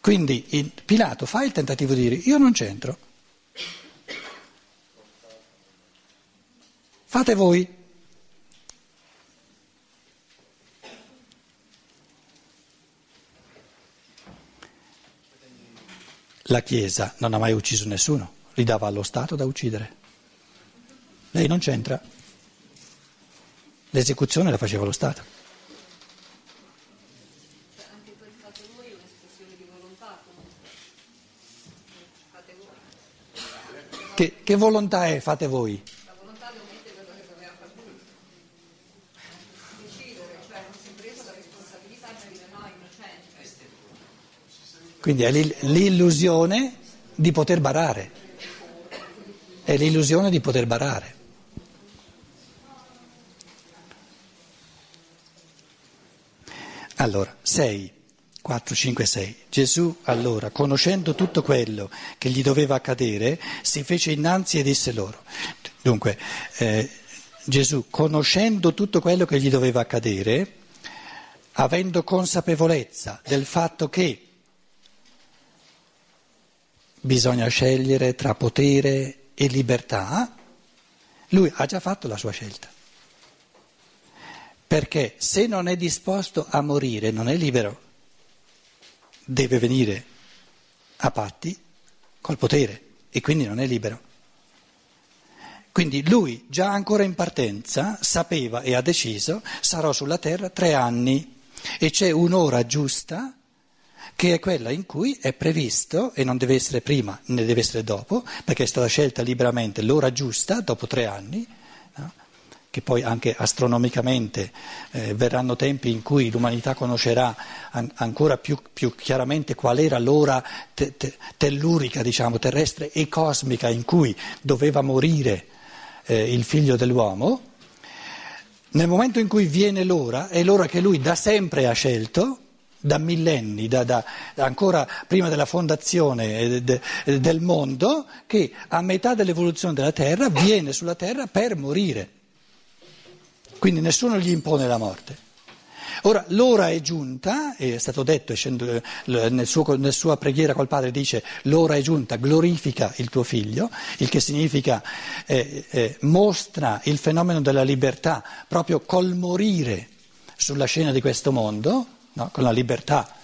Quindi il Pilato fa il tentativo di dire io non c'entro. Fate voi. La Chiesa non ha mai ucciso nessuno, li dava allo Stato da uccidere. Lei non c'entra. L'esecuzione la faceva lo Stato. Anche per fate voi è un'espressione di volontà comunque. Fate voi. Che, volontà è fate voi? La volontà di omettere quello che doveva fare lui. Decidere, cioè non si è preso la responsabilità di dire no, innocente. Quindi è l'il- l'illusione di poter barare. È l'illusione di poter barare. Allora, 6, 4, 5, 6. Gesù allora, conoscendo tutto quello che gli doveva accadere, si fece innanzi e disse loro. Dunque, eh, Gesù, conoscendo tutto quello che gli doveva accadere, avendo consapevolezza del fatto che bisogna scegliere tra potere e libertà, lui ha già fatto la sua scelta. Perché se non è disposto a morire, non è libero, deve venire a patti col potere e quindi non è libero. Quindi lui, già ancora in partenza, sapeva e ha deciso, sarò sulla terra tre anni e c'è un'ora giusta che è quella in cui è previsto, e non deve essere prima né deve essere dopo, perché è stata scelta liberamente l'ora giusta, dopo tre anni? Che poi anche astronomicamente eh, verranno tempi in cui l'umanità conoscerà an- ancora più, più, chiaramente qual era l'ora te- te- tellurica, diciamo, terrestre e cosmica in cui doveva morire eh, il figlio dell'uomo. Nel momento in cui viene l'ora, è l'ora che lui da sempre ha scelto, da millenni, da, da, ancora prima della fondazione de, del mondo, che a metà dell'evoluzione della Terra viene sulla Terra per morire. Quindi nessuno gli impone la morte. Ora l'ora è giunta, è stato detto nel suo, nella sua preghiera col padre, dice l'ora è giunta, glorifica il tuo figlio, il che significa eh, eh, mostra il fenomeno della libertà proprio col morire sulla scena di questo mondo, no? con la libertà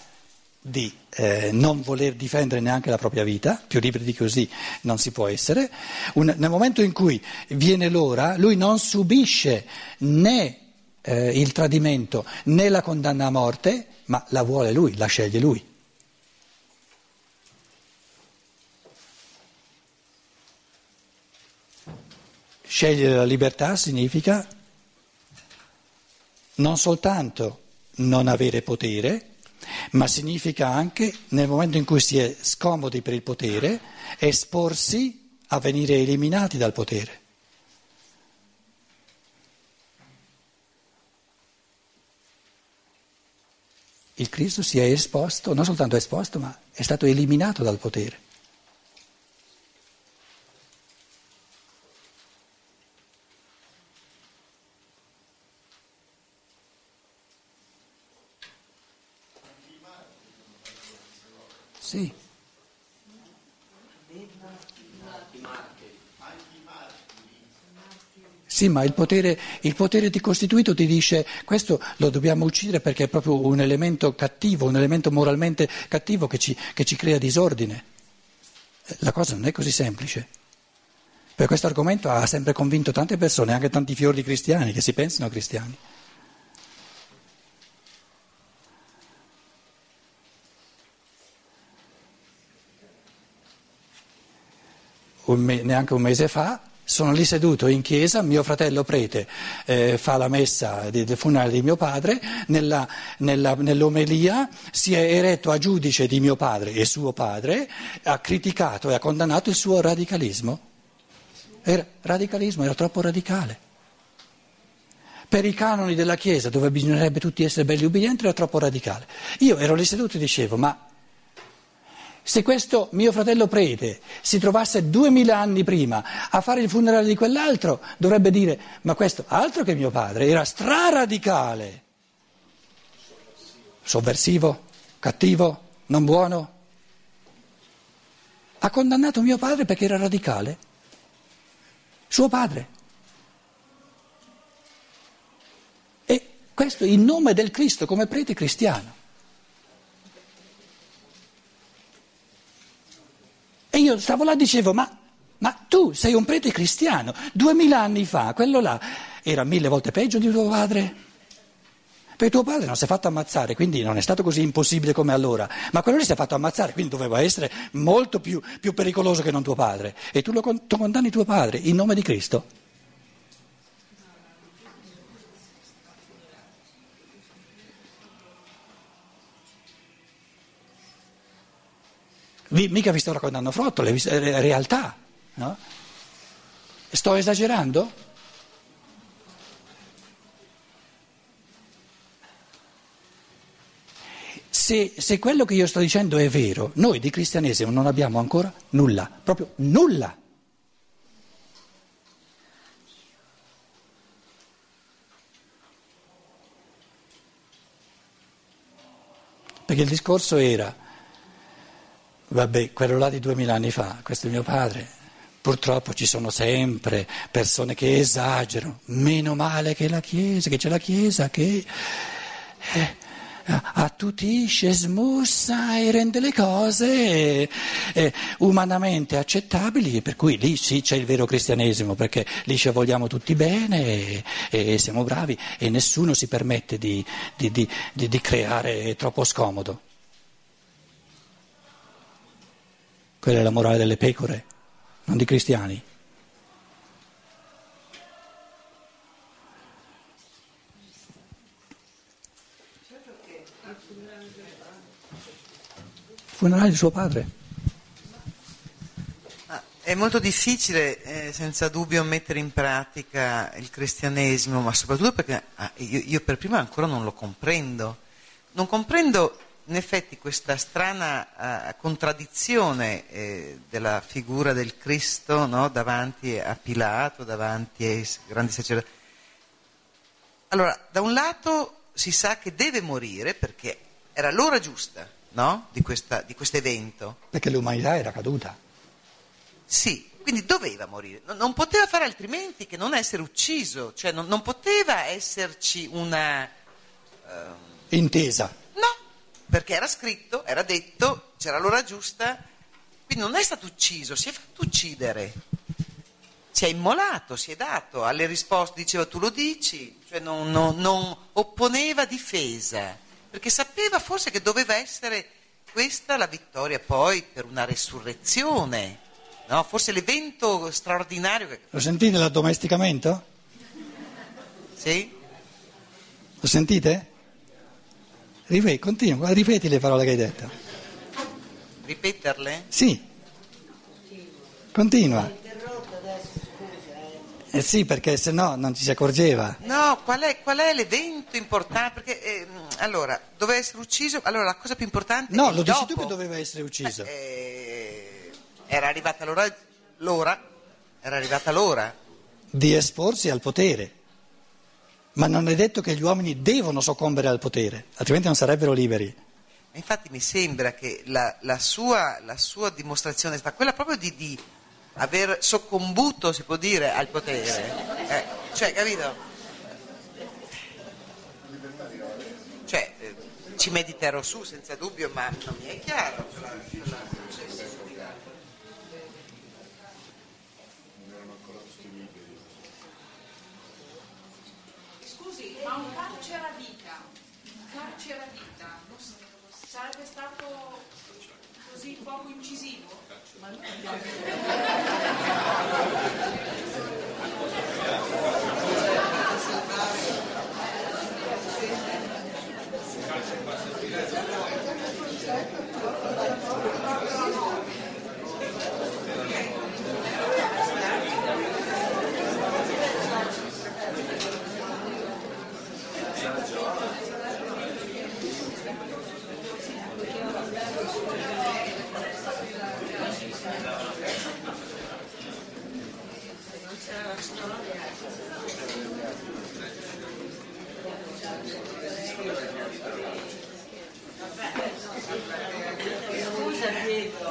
di eh, non voler difendere neanche la propria vita, più liberi di così non si può essere. Un, nel momento in cui viene l'ora, lui non subisce né eh, il tradimento né la condanna a morte, ma la vuole lui, la sceglie lui. Scegliere la libertà significa non soltanto non avere potere, ma significa anche, nel momento in cui si è scomodi per il potere, esporsi a venire eliminati dal potere. Il Cristo si è esposto, non soltanto esposto, ma è stato eliminato dal potere. Sì. Sì, ma il potere, il potere di costituito ti dice questo lo dobbiamo uccidere perché è proprio un elemento cattivo, un elemento moralmente cattivo che ci, che ci crea disordine. La cosa non è così semplice. Per questo argomento ha sempre convinto tante persone, anche tanti fiori cristiani che si pensano cristiani. Un me, neanche un mese fa sono lì seduto in chiesa, mio fratello prete eh, fa la messa del funerale di mio padre, nella, nella, nell'omelia si è eretto a giudice di mio padre e suo padre, ha criticato e ha condannato il suo radicalismo. Era, radicalismo era troppo radicale. Per i canoni della Chiesa, dove bisognerebbe tutti essere belli ubbidienti, era troppo radicale. Io ero lì seduto e dicevo, ma se questo mio fratello prete si trovasse duemila anni prima a fare il funerale di quell'altro, dovrebbe dire, ma questo altro che mio padre era straradicale, sovversivo, cattivo, non buono, Ha condannato mio padre perché era radicale. Suo padre. E questo in nome del Cristo come prete cristiano. E io stavo là e dicevo, ma, ma tu sei un prete cristiano, duemila anni fa, quello là era mille volte peggio di tuo padre. Perché tuo padre non si è fatto ammazzare, quindi non è stato così impossibile come allora, ma quello lì si è fatto ammazzare, quindi doveva essere molto più, più pericoloso che non tuo padre. E tu lo tu condanni tuo padre in nome di Cristo? Vi, mica vi sto raccontando frottole, è realtà, no? Sto esagerando? Se, se, quello che io sto dicendo è vero, noi di cristianesimo non abbiamo ancora nulla, proprio nulla. Perché il discorso era, vabbè, quello là di duemila anni fa, questo è mio padre, purtroppo ci sono sempre persone che esagerano, meno male che la Chiesa, che c'è la Chiesa che... Eh, attutisce, smussa e rende le cose eh, umanamente accettabili, per cui lì sì c'è il vero cristianesimo, perché lì ci vogliamo tutti bene e, e siamo bravi e nessuno si permette di, di, di, di creare troppo scomodo. Quella è la morale delle pecore, non di cristiani. funerale di suo padre. È molto difficile, eh, senza dubbio, mettere in pratica il cristianesimo, ma soprattutto perché ah, io, io, per prima ancora non lo comprendo. Non comprendo in effetti questa strana uh, contraddizione eh, della figura del Cristo no? davanti a Pilato, davanti ai grandi sacerdoti. Allora, da un lato si sa che deve morire perché era l'ora giusta, no? di, questa, di questo evento. Perché l'umanità era caduta. Sì, quindi doveva morire, non poteva fare altrimenti che non essere ucciso, cioè non, non poteva esserci una... Uh... Intesa. Perché era scritto, era detto, c'era l'ora giusta, quindi non è stato ucciso, si è fatto uccidere, si è immolato, si è dato, alle risposte diceva tu lo dici, cioè non, non, non opponeva difesa perché sapeva forse che doveva essere questa la vittoria poi per una resurrezione, no? forse l'evento straordinario. Che... Lo sentite l'addomesticamento? Sì. Lo sentite? Ripeti, continua, ripeti le parole che hai detto. Ripeterle? Sì. Continua. Eh sì, perché se no non ci si accorgeva. No, qual è, qual è l'evento importante? Perché, eh, allora, doveva essere ucciso, allora la cosa più importante No, lo dopo, dici tu che doveva essere ucciso. Eh, era arrivata l'ora, l'ora, era arrivata l'ora. Di esporsi al potere. Ma non è detto che gli uomini devono soccombere al potere, altrimenti non sarebbero liberi. Infatti mi sembra che la, la, sua, la sua, dimostrazione è stata quella proprio di, di aver soccombuto, si può dire, al potere. Eh, cioè, capito? Cioè, eh, ci mediterò su senza dubbio, ma non mi è chiaro. Sì, ma un carcere a vita, un carcere a vita, sarebbe stato così poco incisivo? Ma non Thank.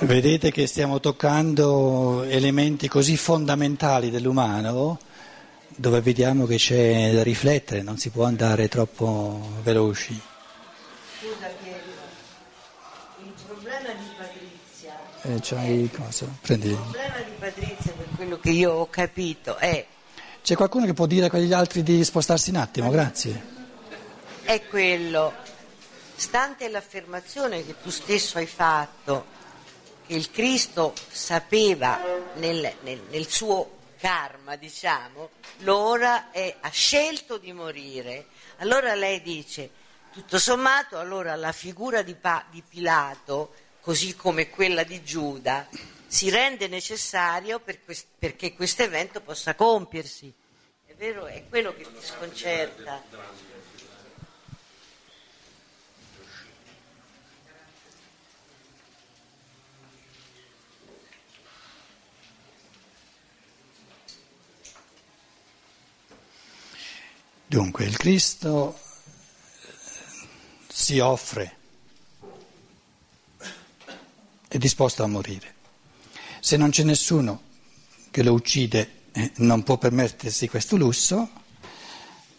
Vedete che stiamo toccando elementi così fondamentali dell'umano dove vediamo che c'è da riflettere, non si può andare troppo veloci. Scusa Piero, il problema di Patrizia, Eh, c'hai cosa? Prendi. il problema di Patrizia per quello che io ho capito è, C'è qualcuno che può dire a quegli altri di spostarsi un attimo? Grazie. è quello, stante l'affermazione che tu stesso hai fatto, che il Cristo sapeva nel, nel- nel suo karma, diciamo, l'ora è, ha scelto di morire. Allora lei dice, tutto sommato, allora la figura di, Pa- di Pilato, così come quella di Giuda, si rende necessario per quest- perché questo evento possa compiersi. È vero? È quello che ti sconcerta. Dunque, il Cristo si offre, è disposto a morire. Se non c'è nessuno che lo uccide e non può permettersi questo lusso,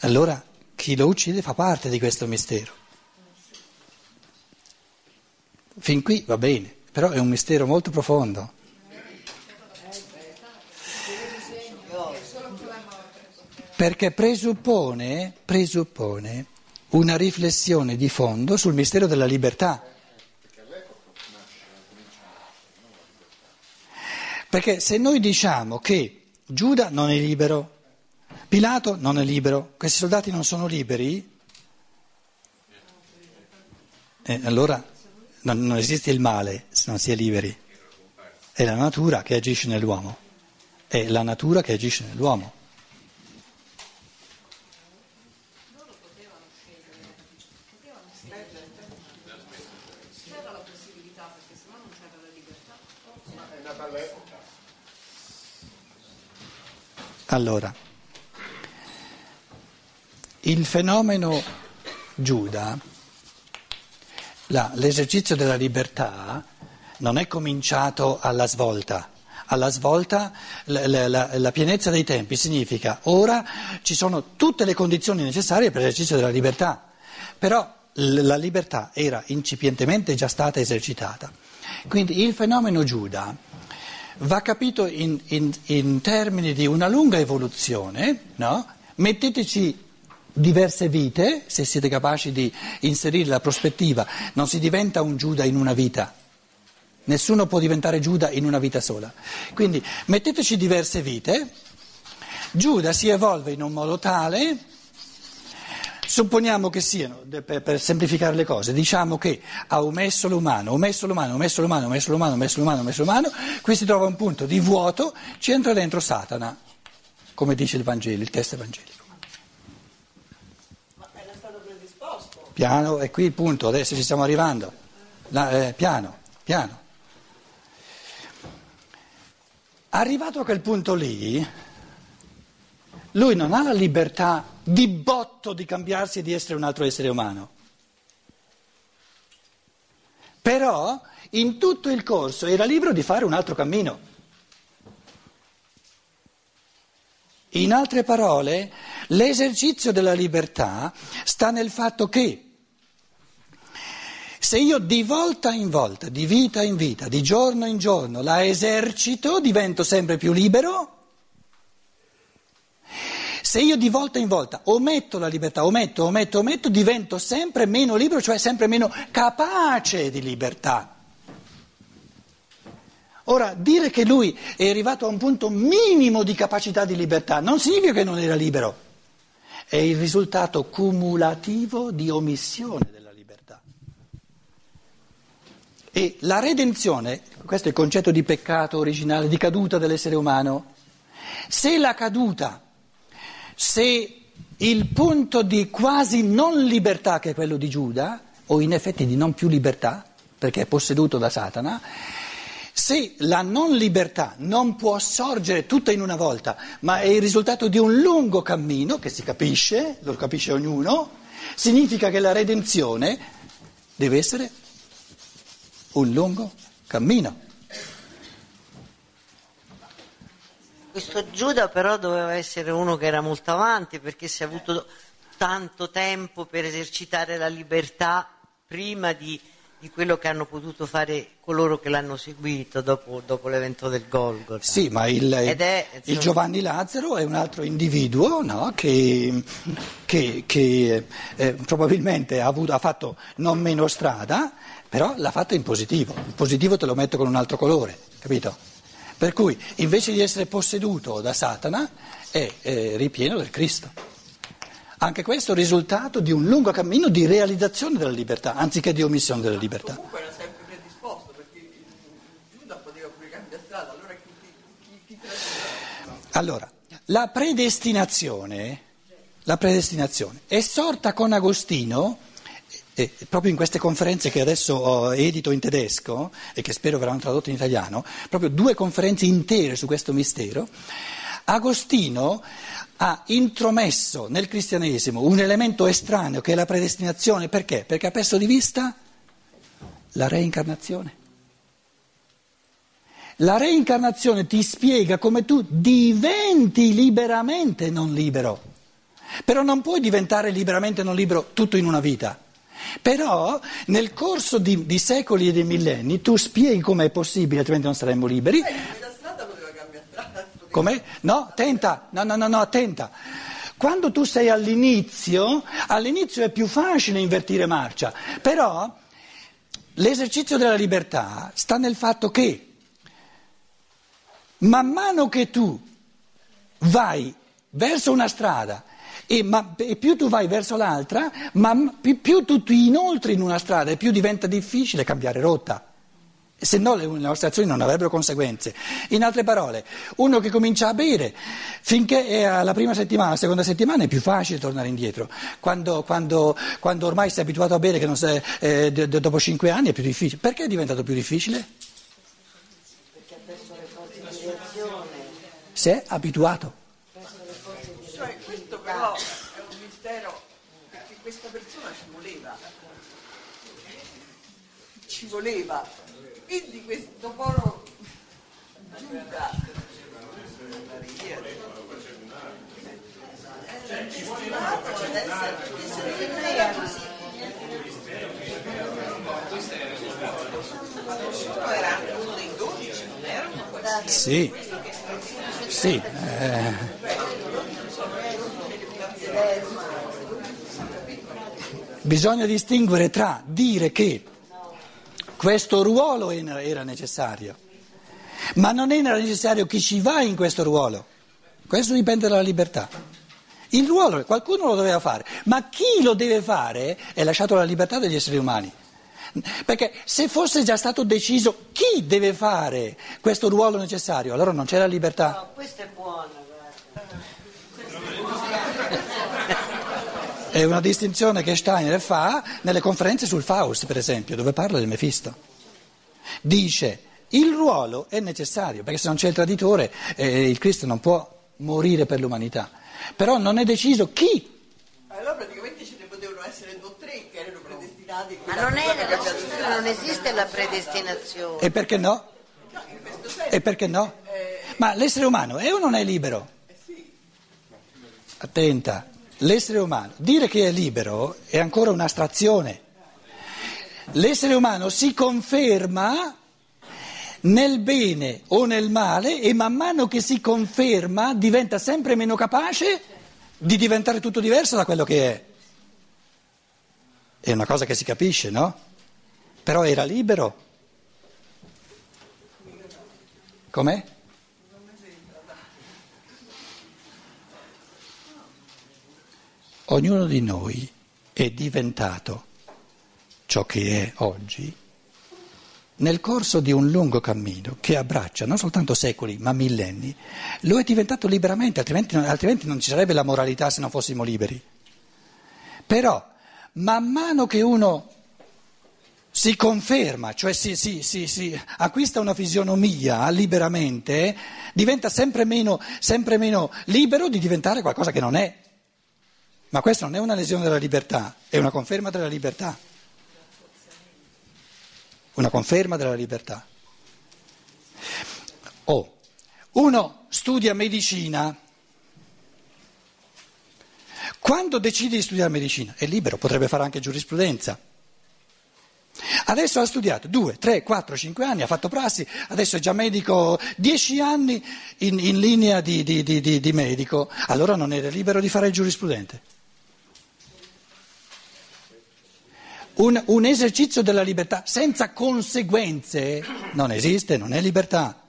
allora chi lo uccide fa parte di questo mistero. Fin qui va bene, però è un mistero molto profondo. Perché presuppone, presuppone una riflessione di fondo sul mistero della libertà. Perché se noi diciamo che Giuda non è libero, Pilato non è libero, questi soldati non sono liberi, eh, allora non, non esiste il male se non si è liberi. È la natura che agisce nell'uomo, è la natura che agisce nell'uomo. C'era la possibilità perché sennò non c'era la libertà. Allora, il fenomeno Giuda, la- l'esercizio della libertà non è cominciato alla svolta. Alla svolta la, la- la- pienezza dei tempi significa ora ci sono tutte le condizioni necessarie per l'esercizio della libertà, però la libertà era incipientemente già stata esercitata. Quindi il fenomeno Giuda va capito in, in- in termini di una lunga evoluzione, no? metteteci diverse vite, se siete capaci di inserire la prospettiva, non si diventa un Giuda in una vita, nessuno può diventare Giuda in una vita sola. Quindi metteteci diverse vite, Giuda si evolve in un modo tale, supponiamo che siano, per, semplificare le cose, diciamo che ha omesso l'umano, omesso l'umano, omesso l'umano, omesso l'umano, omesso l'umano, omesso l'umano, qui si trova un punto di vuoto, ci entra dentro Satana, come dice il Vangelo, il testo evangelico. Piano, è qui il punto, adesso ci stiamo arrivando. La- eh, piano, piano. Arrivato a quel punto lì, lui non ha la libertà di botto di cambiarsi e di essere un altro essere umano. Però in tutto il corso era libero di fare un altro cammino. In altre parole, l'esercizio della libertà sta nel fatto che se io di volta in volta, di vita in vita, di giorno in giorno la esercito, divento sempre più libero. Se io di volta in volta ometto la libertà, ometto, ometto, ometto, divento sempre meno libero, cioè sempre meno capace di libertà. Ora, dire che lui è arrivato a un punto minimo di capacità di libertà non significa che non era libero, è il risultato cumulativo di omissione della libertà. E la redenzione, questo è il concetto di peccato originale, di caduta dell'essere umano, se la caduta, se il punto di quasi non libertà che è quello di Giuda, o in effetti di non più libertà, perché è posseduto da Satana, se la non libertà non può sorgere tutta in una volta, ma è il risultato di un lungo cammino, che si capisce, lo capisce ognuno, significa che la redenzione deve essere un lungo cammino. Questo Giuda però doveva essere uno che era molto avanti perché si è avuto tanto tempo per esercitare la libertà prima di, di quello che hanno potuto fare coloro che l'hanno seguito dopo, dopo l'evento del Golgotha. Sì, ma il, è, il Giovanni Lazzaro è un altro individuo no, che, che, che eh, probabilmente ha, avuto, ha fatto non meno strada, però l'ha fatta in positivo. Il positivo te lo metto con un altro colore, capito? Per cui invece di essere posseduto da Satana è eh, ripieno del Cristo. Anche questo è il risultato di un lungo cammino di realizzazione della libertà, anziché di omissione della libertà. Comunque era sempre predisposto, perché Giuda poteva pure cambiare strada, allora chi, chi, chi, Allora, la predestinazione, la predestinazione è sorta con Agostino e proprio in queste conferenze che adesso edito in tedesco e che spero verranno tradotte in italiano, proprio due conferenze intere su questo mistero, Agostino ha intromesso nel cristianesimo un elemento estraneo che è la predestinazione, perché? Perché ha perso di vista la reincarnazione. La reincarnazione ti spiega come tu diventi liberamente non libero, però non puoi diventare liberamente non libero tutto in una vita. Però nel corso di, di secoli e di millenni tu spieghi com'è possibile, altrimenti non saremmo liberi. la strada poteva cambiare strada. Come? No, tenta, no, no, no, no, attenta. Quando tu sei all'inizio, all'inizio è più facile invertire marcia, però l'esercizio della libertà sta nel fatto che man mano che tu vai verso una strada e, ma, e, più tu vai verso l'altra, ma più, più tu ti inoltri in una strada e più diventa difficile cambiare rotta. Se no le, nostre azioni non avrebbero conseguenze. In altre parole, uno che comincia a bere, finché è alla prima settimana, alla seconda settimana è più facile tornare indietro. Quando, quando, quando ormai sei abituato a bere, che sei, eh, dopo cinque anni è più difficile. Perché è diventato più difficile? Perché ha perso le forze di reazione. Si è abituato. Questo però è un mistero perché questa persona ci voleva. Ci voleva. Quindi questo poro Giuda essere perché lei era era uno dei dodici, non erano questi. Sì, sì. Eh. Bisogna distinguere tra dire che questo ruolo era necessario, ma non era necessario chi ci va in questo ruolo. Questo dipende dalla libertà. Il ruolo qualcuno lo doveva fare, ma chi lo deve fare è lasciato alla libertà degli esseri umani. Perché se fosse già stato deciso chi deve fare questo ruolo necessario, allora non c'è la libertà. No, questa è buona, È una distinzione che Steiner fa nelle conferenze sul Faust, per esempio, dove parla del Mefisto. Dice il ruolo è necessario, perché se non c'è il traditore eh, il Cristo non può morire per l'umanità. Però non è deciso chi. Allora praticamente ce ne potevano essere due o tre che erano predestinati. Ma non, è, non esiste la predestinazione. E perché no? Senso. E perché no? Ma l'essere umano è o non è libero? Attenta, l'essere umano, dire che è libero è ancora un'astrazione. L'essere umano si conferma nel bene o nel male e man mano che si conferma diventa sempre meno capace di diventare tutto diverso da quello che è. È una cosa che si capisce, no? Però era libero. Com'è? Ognuno di noi è diventato ciò che è oggi nel corso di un lungo cammino che abbraccia non soltanto secoli ma millenni, lo è diventato liberamente, altrimenti, altrimenti non ci sarebbe la moralità se non fossimo liberi. Però man mano che uno si conferma, cioè si, si, si, si, acquista una fisionomia liberamente, diventa sempre meno, sempre meno libero di diventare qualcosa che non è. Ma questa non è una lesione della libertà, è una conferma della libertà. Una conferma della libertà. O Uno studia medicina. Quando decide di studiare medicina è libero, potrebbe fare anche giurisprudenza. Adesso ha studiato due, tre, quattro, cinque anni, ha fatto prassi, adesso è già medico, dieci anni in, in linea di, di, di, di, medico, allora non era libero di fare il giurisprudente. Un, un esercizio della libertà senza conseguenze non esiste, non è libertà.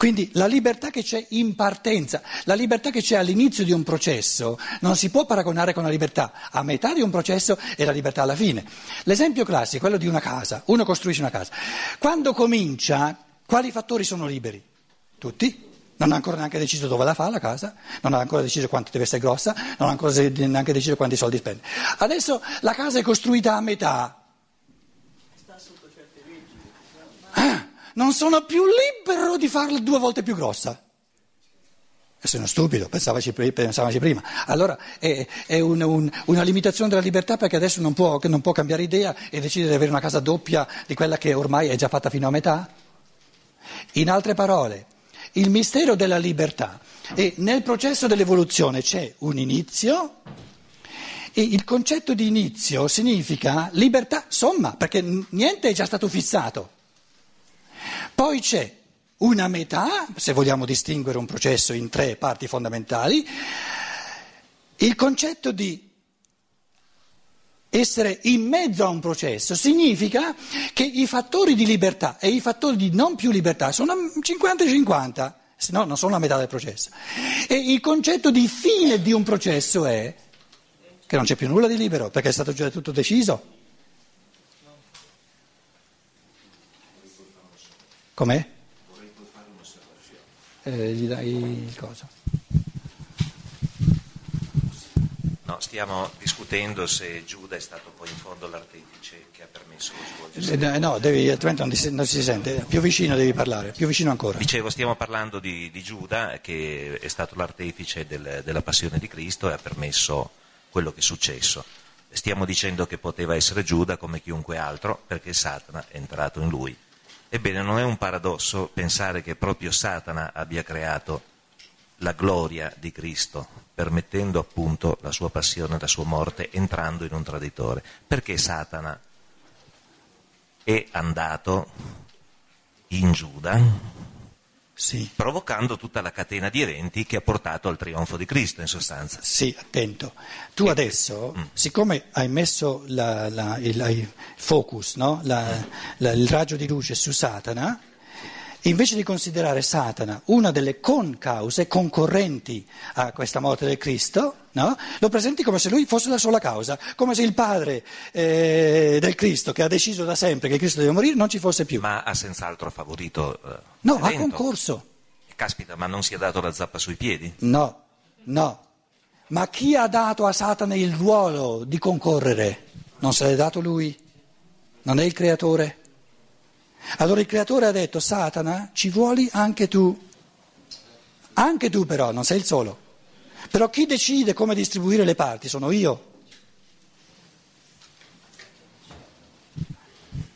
Quindi la libertà che c'è in partenza, la libertà che c'è all'inizio di un processo non si può paragonare con la libertà a metà di un processo e la libertà alla fine. L'esempio classico è quello di una casa, uno costruisce una casa. Quando comincia, quali fattori sono liberi? Tutti. Non ha ancora neanche deciso dove la fa la casa, non ha ancora deciso quanto deve essere grossa, non ha ancora neanche deciso quanti soldi spende. Adesso la casa è costruita a metà. Ah, non sono più libero di farla due volte più grossa. Sono stupido, pensavaci, pensavaci prima. Allora è, è un, un, una limitazione della libertà perché adesso non può, non può cambiare idea e decidere di avere una casa doppia di quella che ormai è già fatta fino a metà? In altre parole, il mistero della libertà è nel processo dell'evoluzione c'è un inizio e il concetto di inizio significa libertà somma, perché niente è già stato fissato. Poi c'è una metà, se vogliamo distinguere un processo in tre parti fondamentali, il concetto di essere in mezzo a un processo significa che i fattori di libertà e i fattori di non più libertà sono 50-50, se no non sono la metà del processo. E il concetto di fine di un processo è che non c'è più nulla di libero perché è stato già tutto deciso. Com'è? Vorrei fare un'osservazione. Eh, gli dai il coso. No, stiamo discutendo se Giuda è stato poi in fondo l'artefice che ha permesso lo svolgimento. Eh, no, devi, altrimenti non, si, non si sente. Più vicino devi parlare, più vicino ancora. Dicevo, stiamo parlando di, di Giuda che è stato l'artefice del, della passione di Cristo e ha permesso quello che è successo. Stiamo dicendo che poteva essere Giuda come chiunque altro perché Satana è entrato in lui. Ebbene, non è un paradosso pensare che proprio Satana abbia creato la gloria di Cristo, permettendo appunto la sua passione, la sua morte, entrando in un traditore. Perché Satana è andato in Giuda sì. provocando tutta la catena di eventi che ha portato al trionfo di Cristo in sostanza. Sì, attento. Tu e... adesso, mm. siccome hai messo la, la, il, il, focus, no? la, il raggio di luce su Satana, invece di considerare Satana una delle concause concorrenti a questa morte del Cristo, no? lo presenti come se lui fosse la sola causa, come se il padre eh, del Cristo, che ha deciso da sempre che Cristo deve morire, non ci fosse più. Ma ha senz'altro favorito. Eh, no, ha concorso. Caspita, ma non si è dato la zappa sui piedi? No, no. Ma chi ha dato a Satana il ruolo di concorrere? Non se l'è dato lui? Non è il creatore? Allora il creatore ha detto, Satana, ci vuoli anche tu. Anche tu però, non sei il solo. Però chi decide come distribuire le parti sono io.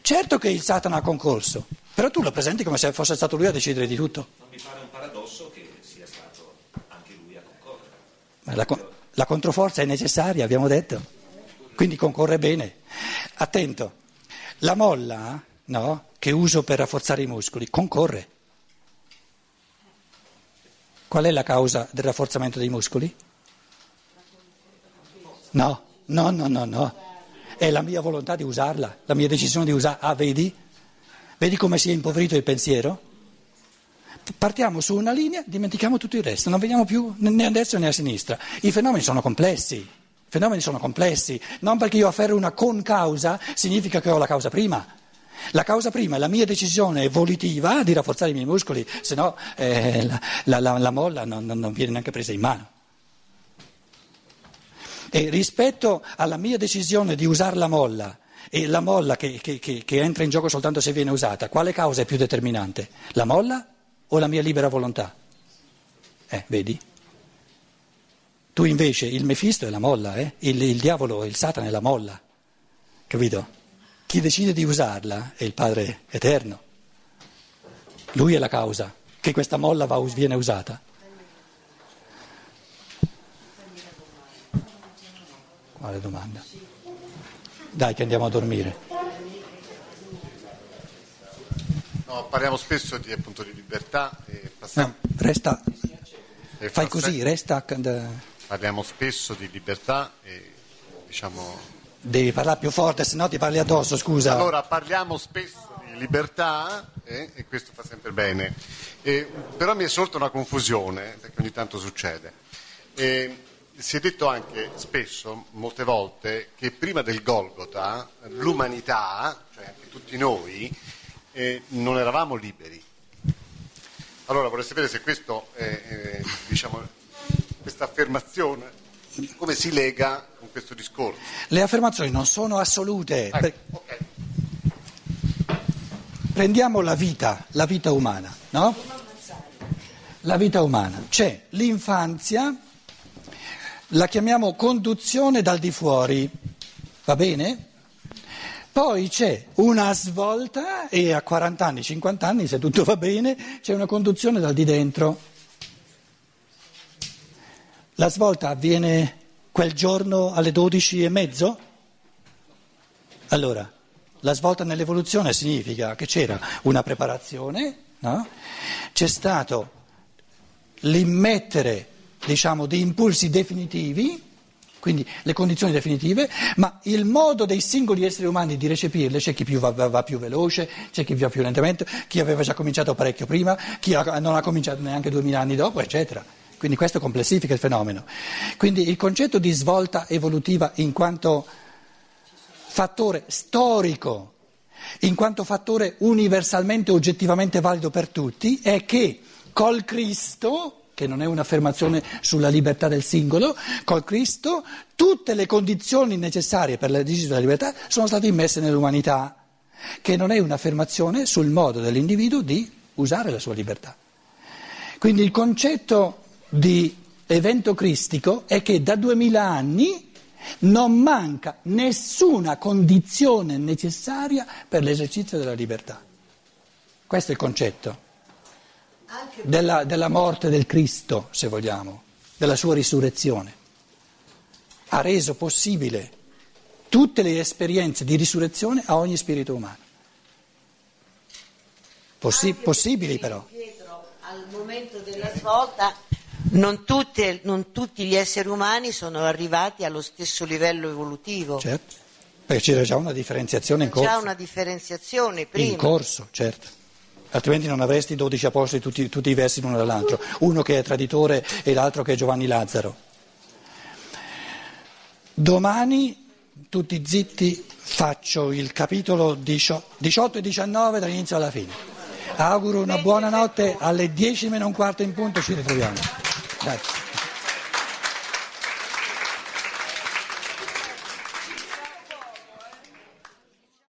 Certo che il Satana ha concorso, però tu lo presenti come se fosse stato lui a decidere di tutto. Non mi pare un paradosso che sia stato anche lui a concorrere. Ma la, la controforza è necessaria, abbiamo detto, quindi concorre bene. Attento, la molla no, che uso per rafforzare i muscoli concorre. Qual è la causa del rafforzamento dei muscoli? No, no, no, no, no. È la mia volontà di usarla, la mia decisione di usarla. Ah, vedi? Vedi come si è impoverito il pensiero? Partiamo su una linea, dimentichiamo tutto il resto, non vediamo più né a destra né a sinistra. I fenomeni sono complessi, i fenomeni sono complessi. Non perché io afferro una concausa significa che ho la causa prima. La causa prima è la mia decisione volitiva di rafforzare i miei muscoli, se no eh, la, la, la, molla non, non viene neanche presa in mano. E rispetto alla mia decisione di usare la molla e la molla che, che, che, che entra in gioco soltanto se viene usata, quale causa è più determinante? La molla o la mia libera volontà? Eh, vedi? Tu invece il Mefisto è la molla, eh? il, il diavolo, il Satana è la molla, capito? Chi decide di usarla è il Padre Eterno. Lui è la causa che questa molla va, viene usata. Quale domanda? Dai che andiamo a dormire. No, parliamo spesso di, appunto, di libertà e passiamo, No, resta, e fai fa così, resta, Parliamo spesso di libertà e diciamo... devi parlare più forte, se no ti parli addosso, scusa. Allora, parliamo spesso di libertà eh, e questo fa sempre bene. Eh, però mi è sorta una confusione, perché ogni tanto succede. Eh, si è detto anche spesso, molte volte, che prima del Golgota l'umanità, cioè anche tutti noi, eh, non eravamo liberi. Allora vorrei sapere se questo, eh, diciamo, questa affermazione come si lega questo discorso. Le affermazioni non sono assolute. Ecco, per- ok. Prendiamo la vita, la vita umana, no? La vita umana. C'è l'infanzia, la chiamiamo conduzione dal di fuori, va bene? Poi c'è una svolta e a 40 anni, 50 anni, se tutto va bene, c'è una conduzione dal di dentro. La svolta avviene quel giorno alle 12 e mezzo? Allora, la svolta nell'evoluzione significa che c'era una preparazione, no? c'è stato l'immettere diciamo, di impulsi definitivi, quindi le condizioni definitive, ma il modo dei singoli esseri umani di recepirle, c'è chi più va, va- più veloce, c'è chi va più lentamente, chi aveva già cominciato parecchio prima, chi non ha cominciato neanche duemila anni dopo, eccetera. Quindi questo complessifica il fenomeno. Quindi il concetto di svolta evolutiva in quanto fattore storico, in quanto fattore universalmente oggettivamente valido per tutti, è che col Cristo, che non è un'affermazione sulla libertà del singolo, col Cristo tutte le condizioni necessarie per l'esercizio della libertà sono state immesse nell'umanità, che non è un'affermazione sul modo dell'individuo di usare la sua libertà. Quindi il concetto di evento cristico è che da duemila anni non manca nessuna condizione necessaria per l'esercizio della libertà. Questo è il concetto della, della morte del Cristo, se vogliamo, della sua risurrezione. Ha reso possibile tutte le esperienze di risurrezione a ogni spirito umano. Possi- possibili però. Pietro, al momento della svolta non, tutte- non tutti gli esseri umani sono arrivati allo stesso livello evolutivo. Certo, perché c'era già una differenziazione in corso. una differenziazione prima. In corso, certo. Altrimenti non avresti 12 apostoli tutti, tutti diversi l'uno dall'altro, uno che è traditore e l'altro che è Giovanni Lazzaro. Domani, tutti zitti, faccio il capitolo 18 e 19 dall'inizio alla fine. Auguro una buona notte, alle 10 meno un quarto in punto ci ritroviamo. Grazie.